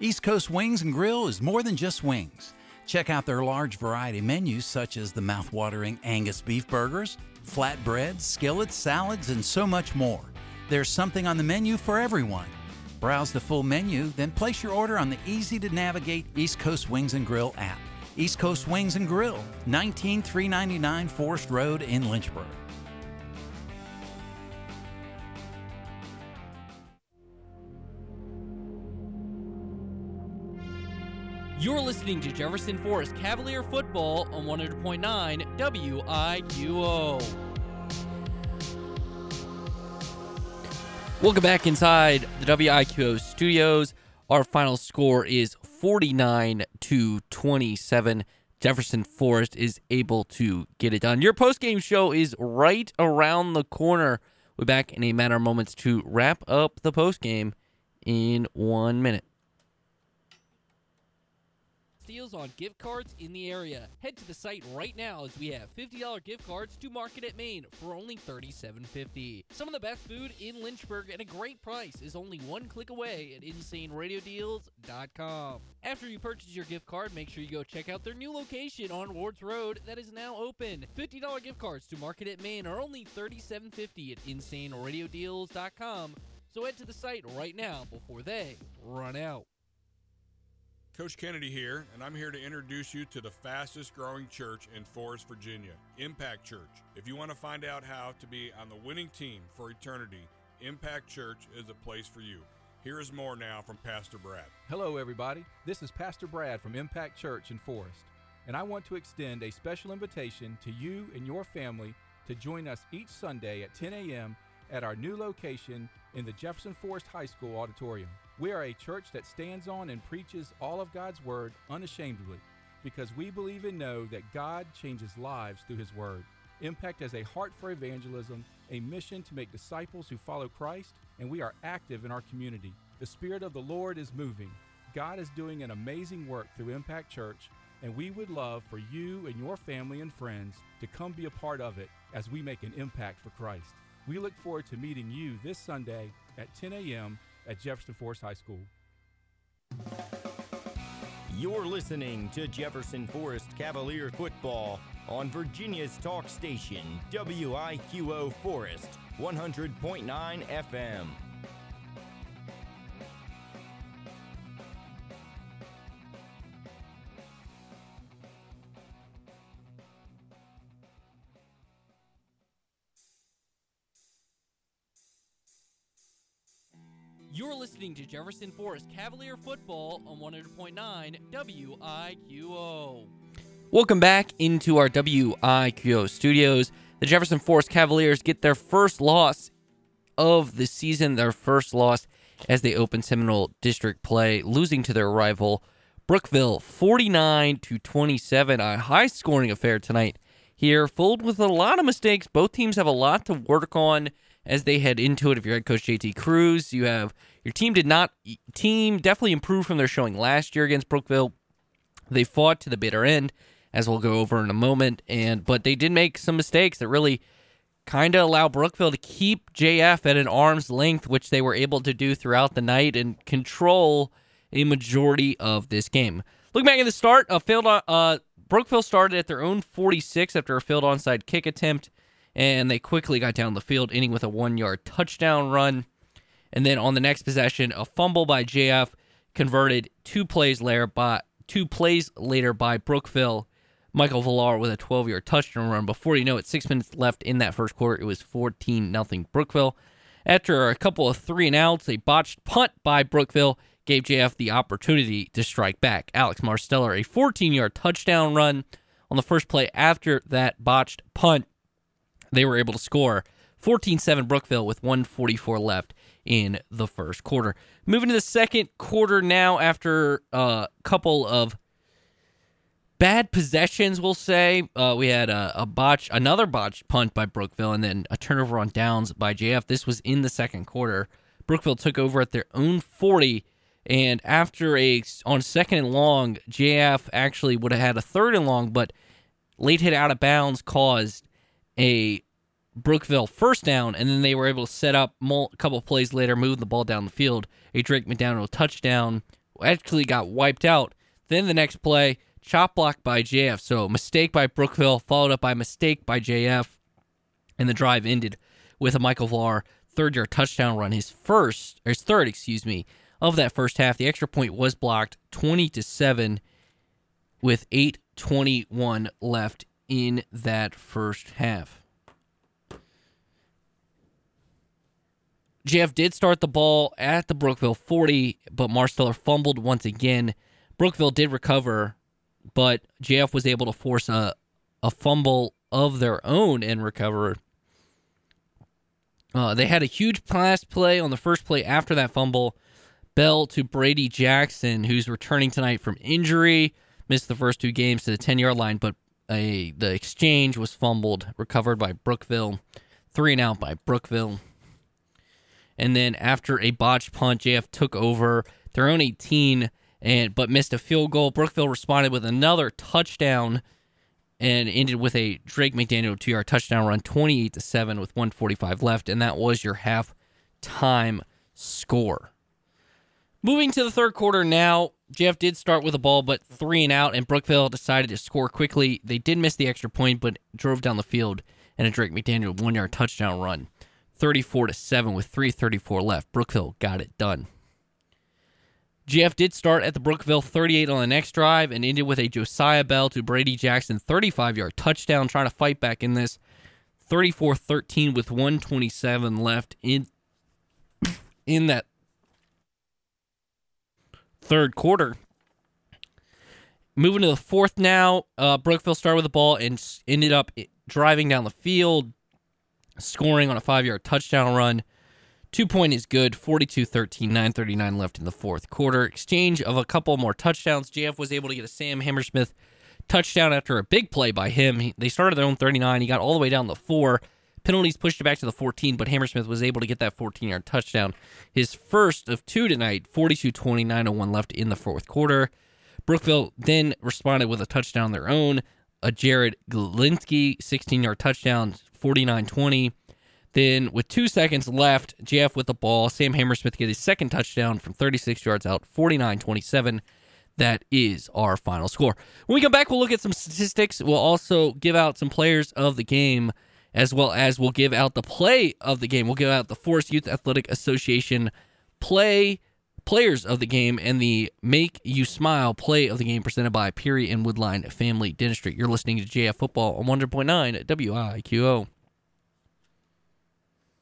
East Coast Wings and Grill is more than just wings. Check out their large variety menus such as the mouthwatering Angus beef burgers, flatbreads, skillets, salads, and so much more. There's something on the menu for everyone. Browse the full menu, then place your order on the easy to navigate East Coast Wings and Grill app. East Coast Wings and Grill, 19399 Forest Road in Lynchburg. You're listening to Jefferson Forest Cavalier Football on 100.9 WIQO. Welcome back inside the WIQO studios. Our final score is 49 to 27. Jefferson Forest is able to get it done. Your post-game show is right around the corner. We're back in a matter of moments to wrap up the post-game in one minute deals on gift cards in the area. Head to the site right now as we have $50 gift cards to Market at Main for only $37.50. Some of the best food in Lynchburg at a great price is only one click away at InsaneRadioDeals.com. After you purchase your gift card, make sure you go check out their new location on Wards Road that is now open. $50 gift cards to Market at Main are only $37.50 at InsaneRadioDeals.com. So head to the site right now before they run out. Coach Kennedy here, and I'm here to introduce you to the fastest growing church in Forest, Virginia, Impact Church. If you want to find out how to be on the winning team for eternity, Impact Church is a place for you. Here is more now from Pastor Brad. Hello, everybody. This is Pastor Brad from Impact Church in Forest, and I want to extend a special invitation to you and your family to join us each Sunday at 10 a.m. at our new location in the Jefferson Forest High School auditorium. We are a church that stands on and preaches all of God's Word unashamedly because we believe and know that God changes lives through His Word. Impact has a heart for evangelism, a mission to make disciples who follow Christ, and we are active in our community. The Spirit of the Lord is moving. God is doing an amazing work through Impact Church, and we would love for you and your family and friends to come be a part of it as we make an impact for Christ. We look forward to meeting you this Sunday at 10 a.m at Jefferson Forest High School. You're listening to Jefferson Forest Cavalier football on Virginia's talk station, WIQO Forest, 100.9 FM. Jefferson Forest Cavalier Football on 100.9 WIQO. Welcome back into our WIQO studios. The Jefferson Forest Cavaliers get their first loss of the season, their first loss as they open Seminole District play, losing to their rival Brookville 49 to 27. A high scoring affair tonight here, filled with a lot of mistakes. Both teams have a lot to work on as they head into it. If you're head coach JT Cruz, you have your team did not team definitely improved from their showing last year against Brookville. They fought to the bitter end, as we'll go over in a moment, and but they did make some mistakes that really kind of allow Brookville to keep JF at an arm's length, which they were able to do throughout the night and control a majority of this game. Looking back at the start, a failed uh, Brookville started at their own 46 after a failed onside kick attempt and they quickly got down the field, ending with a one yard touchdown run. And then on the next possession, a fumble by JF converted two plays later by two plays later by Brookville. Michael Villar with a 12 yard touchdown run. Before you know it, six minutes left in that first quarter, it was 14 0 Brookville. After a couple of three and outs, a botched punt by Brookville gave JF the opportunity to strike back. Alex Marsteller, a 14 yard touchdown run on the first play after that botched punt they were able to score 14 7 Brookville with 144 left in the first quarter. Moving to the second quarter now, after a couple of bad possessions, we'll say. Uh, we had a, a botch, another botched punt by Brookville, and then a turnover on downs by JF. This was in the second quarter. Brookville took over at their own 40, and after a on second and long, JF actually would have had a third and long, but late hit out of bounds caused a Brookville first down, and then they were able to set up a couple plays later, move the ball down the field. A Drake McDaniel touchdown actually got wiped out. Then the next play, chop block by JF. So mistake by Brookville, followed up by mistake by JF. And the drive ended with a Michael Villar third yard touchdown run, his first, his third, excuse me, of that first half. The extra point was blocked 20 to 7 with 8.21 left in that first half. Jeff did start the ball at the Brookville 40, but Marsteller fumbled once again. Brookville did recover, but JF was able to force a, a fumble of their own and recover. Uh, they had a huge pass play on the first play after that fumble. Bell to Brady Jackson, who's returning tonight from injury, missed the first two games to the 10 yard line, but a the exchange was fumbled, recovered by Brookville, three and out by Brookville. And then after a botched punt, JF took over their own 18 and but missed a field goal. Brookville responded with another touchdown and ended with a Drake McDaniel two yard touchdown run, 28 to 7 with 145 left, and that was your half time score. Moving to the third quarter now, Jeff did start with a ball, but three and out, and Brookville decided to score quickly. They did miss the extra point, but drove down the field and a Drake McDaniel one yard touchdown run. 34 to 7 with 334 left. Brookville got it done. Jeff did start at the Brookville 38 on the next drive and ended with a Josiah Bell to Brady Jackson 35 yard touchdown, trying to fight back in this 34 13 with 127 left in in that third quarter. Moving to the fourth now, uh, Brookville started with the ball and ended up driving down the field, scoring on a five yard touchdown run. Two point is good, 42 13, 939 left in the fourth quarter. Exchange of a couple more touchdowns. JF was able to get a Sam Hammersmith touchdown after a big play by him. He, they started their own 39. He got all the way down the four. Penalties pushed it back to the 14, but Hammersmith was able to get that 14 yard touchdown. His first of two tonight, 42 20, 901 left in the fourth quarter. Brookville then responded with a touchdown of their own. A Jared Galinsky 16 yard touchdown, 49 20. Then, with two seconds left, JF with the ball. Sam Hammersmith gets his second touchdown from 36 yards out, 49 27. That is our final score. When we come back, we'll look at some statistics. We'll also give out some players of the game, as well as we'll give out the play of the game. We'll give out the Forest Youth Athletic Association play players of the game and the Make You Smile play of the game presented by Perry and Woolwine Family Dentistry. You're listening to JF Football on 100.9 WIQO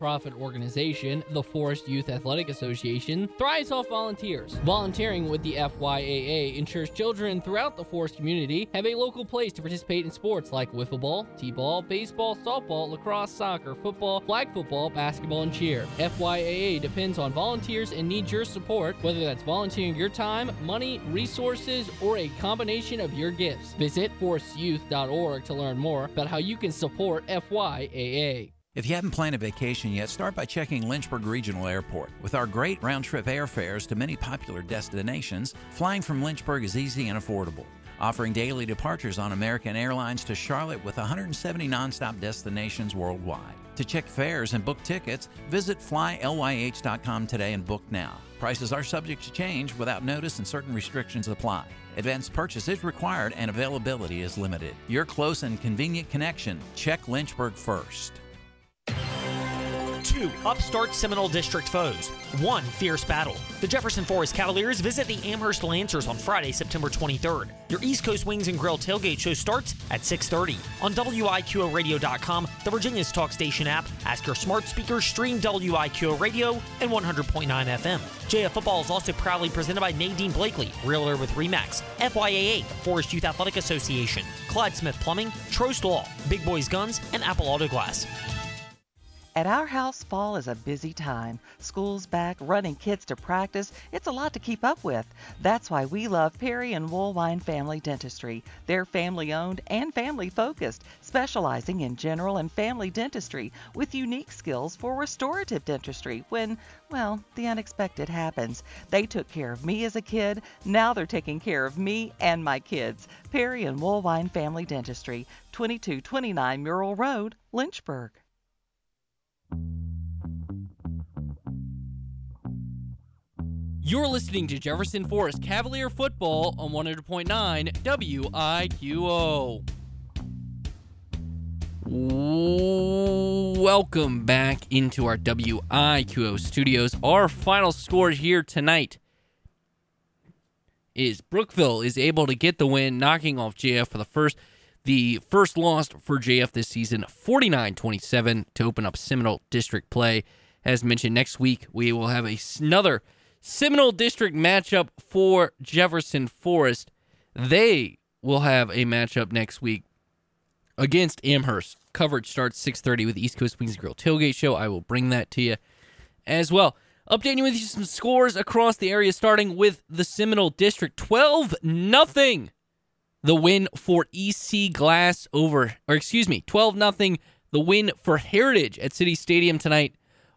profit organization, the Forest Youth Athletic Association, thrives off volunteers. Volunteering with the FYAA ensures children throughout the Forest community have a local place to participate in sports like wiffle ball, t-ball, baseball, softball, lacrosse, soccer, football, flag football, basketball, and cheer. FYAA depends on volunteers and needs your support, whether that's volunteering your time, money, resources, or a combination of your gifts. Visit forestyouth.org to learn more about how you can support FYAA. If you haven't planned a vacation yet, start by checking Lynchburg Regional Airport. With our great round trip airfares to many popular destinations, flying from Lynchburg is easy and affordable. Offering daily departures on American Airlines to Charlotte with 170 nonstop destinations worldwide. To check fares and book tickets, visit flylyh.com today and book now. Prices are subject to change without notice and certain restrictions apply. Advanced purchase is required and availability is limited. Your close and convenient connection, check Lynchburg first two upstart Seminole District foes, one fierce battle. The Jefferson Forest Cavaliers visit the Amherst Lancers on Friday, September 23rd. Your East Coast Wings and Grill tailgate show starts at 6:30 on WIQORadio.com, the Virginia's talk station app. Ask your smart speakers stream WIQO Radio and 100.9 FM. JF Football is also proudly presented by Nadine Blakely, realtor with Remax, FYAA, Forest Youth Athletic Association, Clyde Smith Plumbing, Trost Law, Big Boys Guns, and Apple Auto Glass. At our house, fall is a busy time. School's back, running kids to practice. It's a lot to keep up with. That's why we love Perry and Woolwine Family Dentistry. They're family owned and family focused, specializing in general and family dentistry with unique skills for restorative dentistry when, well, the unexpected happens. They took care of me as a kid. Now they're taking care of me and my kids. Perry and Woolwine Family Dentistry, 2229 Murrell Road, Lynchburg. You're listening to Jefferson Forest Cavalier Football on 100.9 WIQO. Welcome back into our WIQO studios. Our final score here tonight is Brookville is able to get the win, knocking off JF for the first the first loss for JF this season, 49-27 to open up Seminole District play. As mentioned, next week we will have another Seminole District matchup for Jefferson Forest. They will have a matchup next week against Amherst. Coverage starts 6:30 with East Coast Wings Grill Tailgate Show. I will bring that to you as well. Updating you with you some scores across the area, starting with the Seminole District. 12 nothing. The win for EC Glass over, or excuse me, 12 nothing. The win for Heritage at City Stadium tonight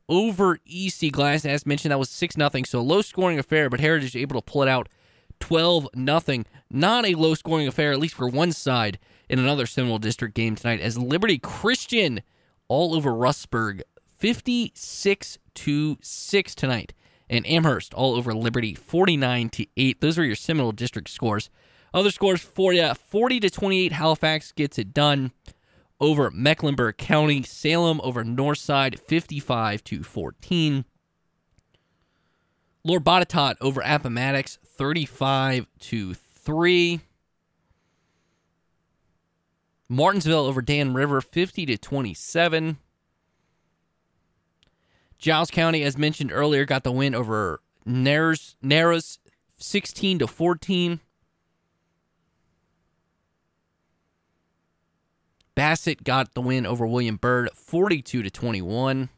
over EC Glass. As mentioned, that was 6 0. So low scoring affair, but Heritage able to pull it out 12 0. Not a low scoring affair, at least for one side, in another Seminole District game tonight, as Liberty Christian all over Rustburg 56 to 6 tonight. And Amherst all over Liberty 49 to 8. Those are your Seminole District scores. Other scores for you 40 to 28, Halifax gets it done over Mecklenburg County. Salem over Northside, 55 to 14. Lord Botetourt over Appomattox, 35 to 3. Martinsville over Dan River, 50 to 27. Giles County, as mentioned earlier, got the win over Narrows, Narrows 16 to 14. Bassett got the win over William Byrd 42 to 21.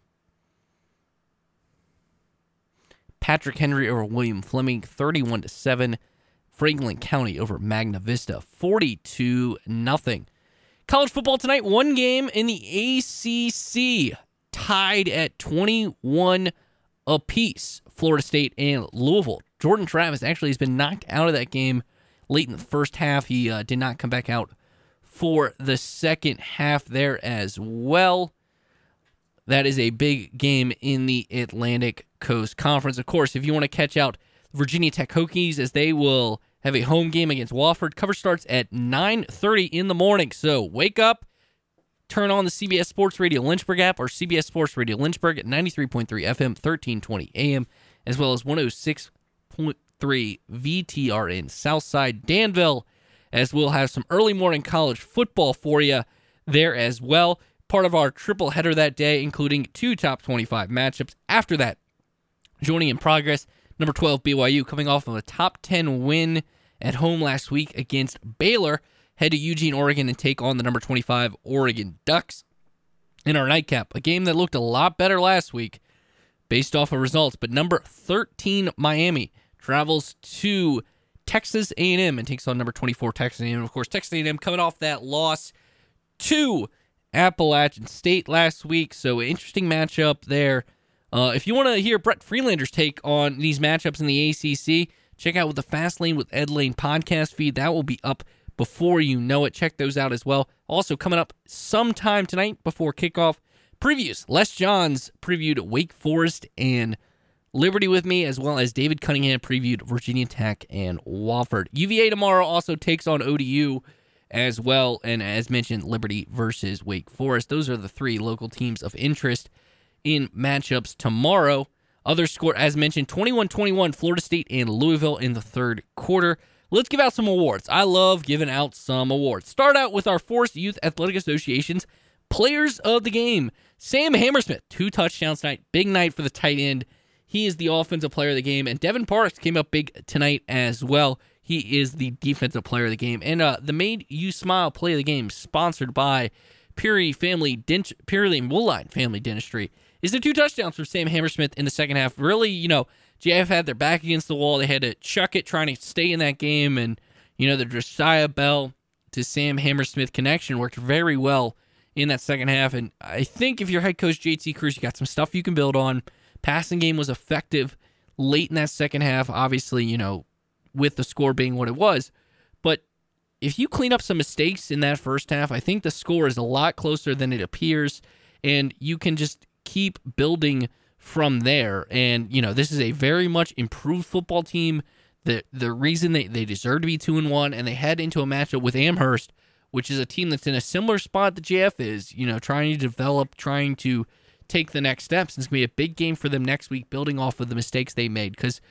Patrick Henry over William Fleming 31 to 7. Franklin County over Magna Vista 42 nothing. College football tonight, one game in the ACC tied at 21 apiece. Florida State and Louisville. Jordan Travis actually has been knocked out of that game late in the first half. He uh, did not come back out for the second half there as well. That is a big game in the Atlantic Coast Conference. Of course, if you want to catch out Virginia Tech Hokies as they will have a home game against Wofford, cover starts at 9:30 in the morning. So, wake up, turn on the CBS Sports Radio Lynchburg app or CBS Sports Radio Lynchburg at 93.3 FM, 1320 AM, as well as 106.3 VTR in Southside Danville as we'll have some early morning college football for you there as well. Part of our triple header that day, including two top 25 matchups. After that, joining in progress, number 12 BYU coming off of a top 10 win at home last week against Baylor. Head to Eugene, Oregon, and take on the number 25 Oregon Ducks in our nightcap. A game that looked a lot better last week based off of results, but number 13 Miami travels to Texas A&M and takes on number 24 Texas A&M. Of course, Texas A&M coming off that loss to Appalachian State last week, so interesting matchup there. Uh, if you want to hear Brett Friedlander's take on these matchups in the ACC, check out with the Fast Lane with Ed Lane podcast feed. That will be up before you know it. Check those out as well. Also coming up sometime tonight before kickoff, previews. Les Johns previewed Wake Forest and Liberty with me, as well as David Cunningham previewed Virginia Tech and Wofford. UVA tomorrow also takes on ODU as well, and as mentioned, Liberty versus Wake Forest. Those are the three local teams of interest in matchups tomorrow. Other score, as mentioned, 21 21, Florida State and Louisville in the third quarter. Let's give out some awards. I love giving out some awards. Start out with our Forest Youth Athletic Association's Players of the Game. Sam Hammersmith, two touchdowns tonight. Big night for the tight end he is the offensive player of the game, and Devin Parks came up big tonight as well. He is the defensive player of the game, and uh, the Made You Smile play of the game, sponsored by Puri Family Dent- Purely Woolwine Family Dentistry, is the two touchdowns for Sam Hammersmith in the second half. Really, you know, JF had their back against the wall. They had to chuck it, trying to stay in that game, and you know the Josiah Bell to Sam Hammersmith connection worked very well in that second half. And I think if you're head coach JT Cruz, you got some stuff you can build on. Passing game was effective late in that second half, obviously, you know, with the score being what it was. But if you clean up some mistakes in that first half, I think the score is a lot closer than it appears. And you can just keep building from there. And, you know, this is a very much improved football team. The the reason they, they deserve to be two and one and they head into a matchup with Amherst, which is a team that's in a similar spot that JF is, you know, trying to develop, trying to take the next steps. It's gonna be a big game for them next week, building off of the mistakes they made. Because,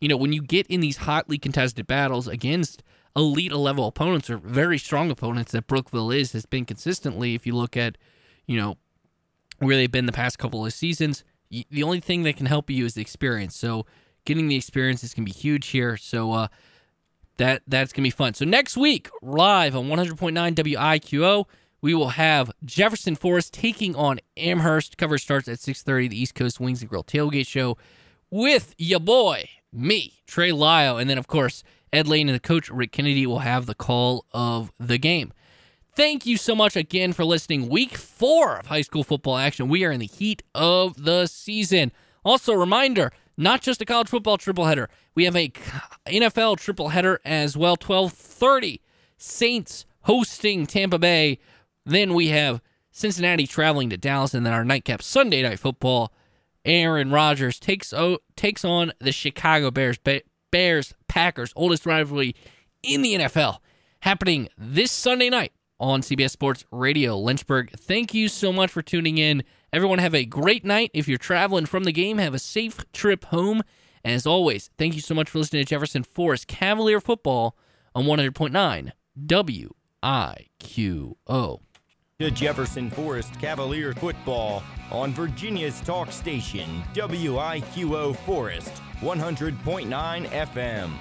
you know, when you get in these hotly contested battles against elite level opponents or very strong opponents that Brookville is has been consistently, if you look at, you know, where they've been the past couple of seasons, the only thing that can help you is the experience. So getting the experience is going to be huge here. So uh, that that's going to be fun. So next week, live on 100.9 WIQO, we will have Jefferson Forest taking on Amherst. Cover starts at 6:30. The East Coast Wings and Grill Tailgate Show with your boy, me, Trey Lyle, and then of course Ed Lane and the coach Rick Kennedy will have the call of the game. Thank you so much again for listening. Week four of high school football action. We are in the heat of the season. Also, reminder not just a college football triple header. We have a NFL triple header as well. 12:30 Saints hosting Tampa Bay. Then we have Cincinnati traveling to Dallas, and then our nightcap Sunday night football. Aaron Rodgers takes o- takes on the Chicago Bears. Ba- Bears Packers, oldest rivalry in the NFL, happening this Sunday night on CBS Sports Radio. Lynchburg, thank you so much for tuning in. Everyone, have a great night. If you're traveling from the game, have a safe trip home. And as always, thank you so much for listening to Jefferson Forest Cavalier Football on 100.9 WIQO. To Jefferson Forest Cavalier Football on Virginia's talk station, WIQO Forest, 100.9 FM.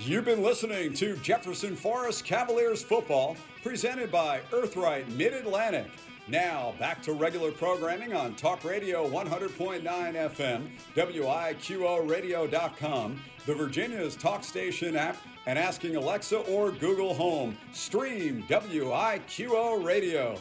You've been listening to Jefferson Forest Cavaliers football, presented by Earthright Mid Atlantic. Now, back to regular programming on Talk Radio 100.9 FM, WIQORadio.com, the Virginia's Talk Station app, and asking Alexa or Google Home. Stream WIQO Radio.